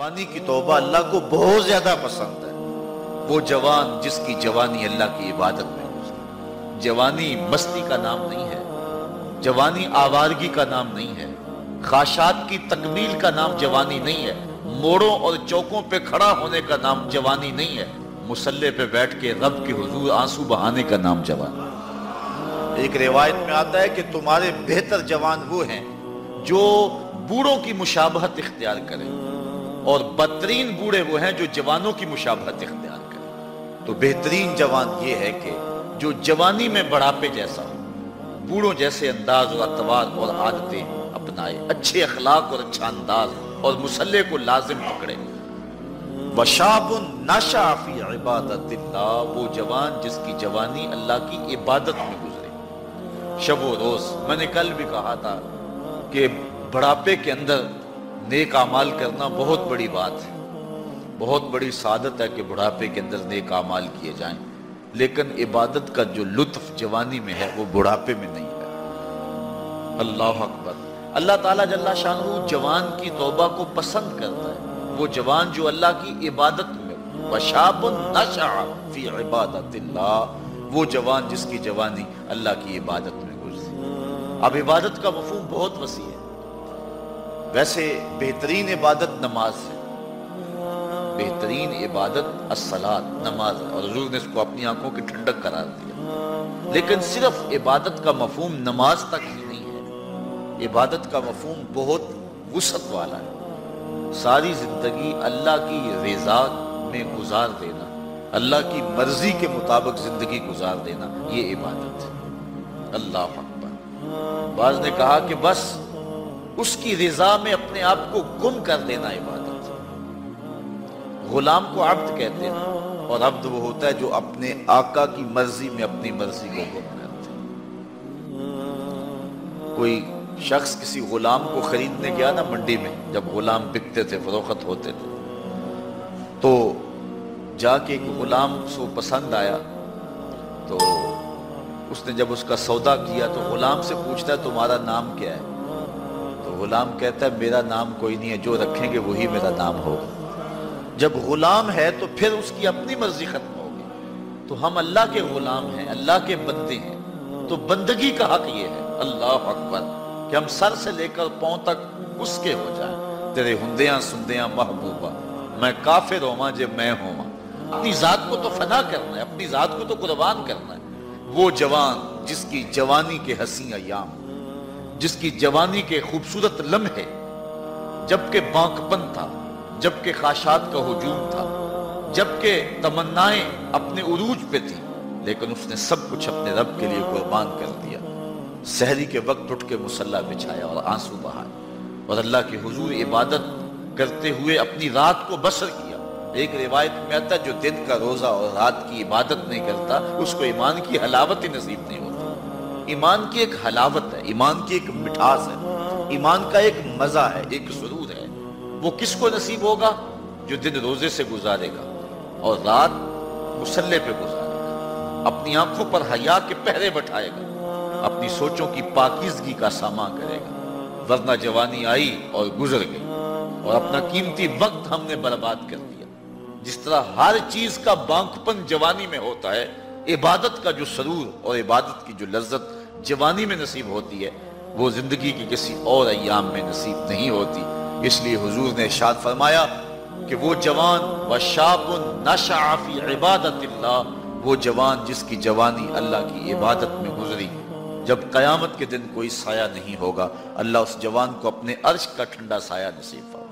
جوانی کی توبہ اللہ کو بہت زیادہ پسند ہے۔ وہ جوان جس کی جوانی اللہ کی عبادت میں گزری جوانی مستی کا نام نہیں ہے۔ جوانی آوارگی کا نام نہیں ہے۔ خاشات کی تکمیل کا نام جوانی نہیں ہے۔ موڑوں اور چوکوں پہ کھڑا ہونے کا نام جوانی نہیں ہے۔ مسلح پہ بیٹھ کے رب کے حضور آنسو بہانے کا نام جوانی ایک روایت میں آتا ہے کہ تمہارے بہتر جوان وہ ہیں جو بوڑھوں کی مشابہت اختیار کریں۔ اور بدترین بوڑھے وہ ہیں جو جوانوں کی مشابہت اختیار کریں۔ تو بہترین جوان یہ ہے کہ جو جوانی میں بڑھاپے جیسا ہو، بوڑھوں جیسے انداز اور اتوار اور عادتیں اپنائے، اچھے اخلاق اور اچھا انداز اور مسلح کو لازم پکڑے۔ وشاب نشا فی عبادت اللہ، وہ جوان جس کی جوانی اللہ کی عبادت میں گزرے۔ شب و روز، میں نے کل بھی کہا تھا کہ بڑھاپے کے اندر نیک اعمال کرنا بہت بڑی بات ہے۔ بہت بڑی سعادت ہے کہ بڑھاپے کے اندر نیک اعمال کیے جائیں۔ لیکن عبادت کا جو لطف جوانی میں ہے، وہ بڑھاپے میں نہیں ہے۔ اللہ اکبر۔ اللہ تعالیٰ جل شاہ جوان کی توبہ کو پسند کرتا ہے۔ وہ جوان جو اللہ کی عبادت میں وشاب نشع فی عبادت اللہ۔ وہ جوان جس کی جوانی اللہ کی عبادت میں گزری۔ اب عبادت کا مفہوم بہت وسیع ہے۔ ویسے بہترین عبادت نماز ہے۔ بہترین عبادت نماز۔ اور حضور نے اس کو اپنی آنکھوں کی ٹھنڈک قرار دیا۔ لیکن صرف عبادت کا مفہوم نماز تک ہی نہیں ہے۔ عبادت کا مفہوم بہت وسعت والا ہے۔ ساری زندگی اللہ کی رضا میں گزار دینا، اللہ کی مرضی کے مطابق زندگی گزار دینا، یہ عبادت ہے۔ اللہ اکبر۔ بعض نے کہا کہ بس اس کی رضا میں اپنے آپ کو گم کر دینا عبادت۔ غلام کو عبد کہتے ہیں اور عبد وہ ہوتا ہے جو اپنے آقا کی مرضی میں اپنی مرضی کو گم کرتے کوئی شخص کسی غلام کو خریدنے گیا نا منڈی میں، جب غلام بکتے تھے، فروخت ہوتے تھے، تو جا کے ایک غلام سو پسند آیا۔ تو اس نے جب اس کا سودا کیا تو غلام سے پوچھتا ہے، تمہارا نام کیا ہے؟ غلام کہتا ہے، میرا نام کوئی نہیں ہے، جو رکھیں گے وہی میرا نام ہوگا. جب غلام ہے تو پھر اس کی اپنی مرضی ختم ہوگی۔ تو ہم اللہ کے غلام ہیں، اللہ کے بندے ہیں۔ تو بندگی کا حق یہ ہے، اللہ اکبر، کہ ہم سر سے لے کر پاؤں تک اس کے ہو جائیں۔ تیرے ہندیاں سندیاں محبوبہ، میں کافر ہوا جب میں ہوا اپنی ذات کو تو فنا کرنا ہے، اپنی ذات کو تو قربان کرنا ہے۔ وہ جوان جس کی جوانی کے حسین ایام جس کی جوانی کے خوبصورت لمحے، جبکہ بانکپن تھا، جبکہ خاشات کا ہجوم تھا، جبکہ تمنائیں اپنے عروج پہ تھی لیکن اس نے سب کچھ اپنے رب کے لیے قربان کر دیا۔ سحری کے وقت اٹھ کے مسلح بچھایا اور آنسو بہائے اور اللہ کی حضور عبادت کرتے ہوئے اپنی رات کو بسر کیا۔ ایک روایت میں آتا جو دن کا روزہ اور رات کی عبادت نہیں کرتا، اس کو ایمان کی حلاوت ہی نصیب نہیں ہوتی۔ ایمان کی ایک حلاوت ہے، ایمان کی ایک مٹھاس ہے، ایمان کا ایک مزہ ہے، ایک سرور ہے۔ وہ کس کو نصیب ہوگا؟ جو دن روزے سے گزارے گا اور رات مسلح پہ گزارے گا۔ اپنی آنکھوں پر حیا کے پہرے بٹھائے گا۔ اپنی سوچوں کی پاکیزگی کا سامان کرے گا۔ ورنہ جوانی آئی اور گزر گئی اور اپنا قیمتی وقت ہم نے برباد کر دیا۔ جس طرح ہر چیز کا بانکپن جوانی میں ہوتا ہے، عبادت کا جو سرور اور عبادت کی جو لذت جوانی میں نصیب ہوتی ہے، وہ زندگی کی کسی اور ایام میں نصیب نہیں ہوتی۔ اس لیے حضور نے ارشاد فرمایا کہ وہ جوان وشاب نشع فی عبادت اللہ، وہ جوان جس کی جوانی اللہ کی عبادت میں گزری۔ جب قیامت کے دن کوئی سایہ نہیں ہوگا، اللہ اس جوان کو اپنے عرش کا ٹھنڈا سایہ نصیب فرمایا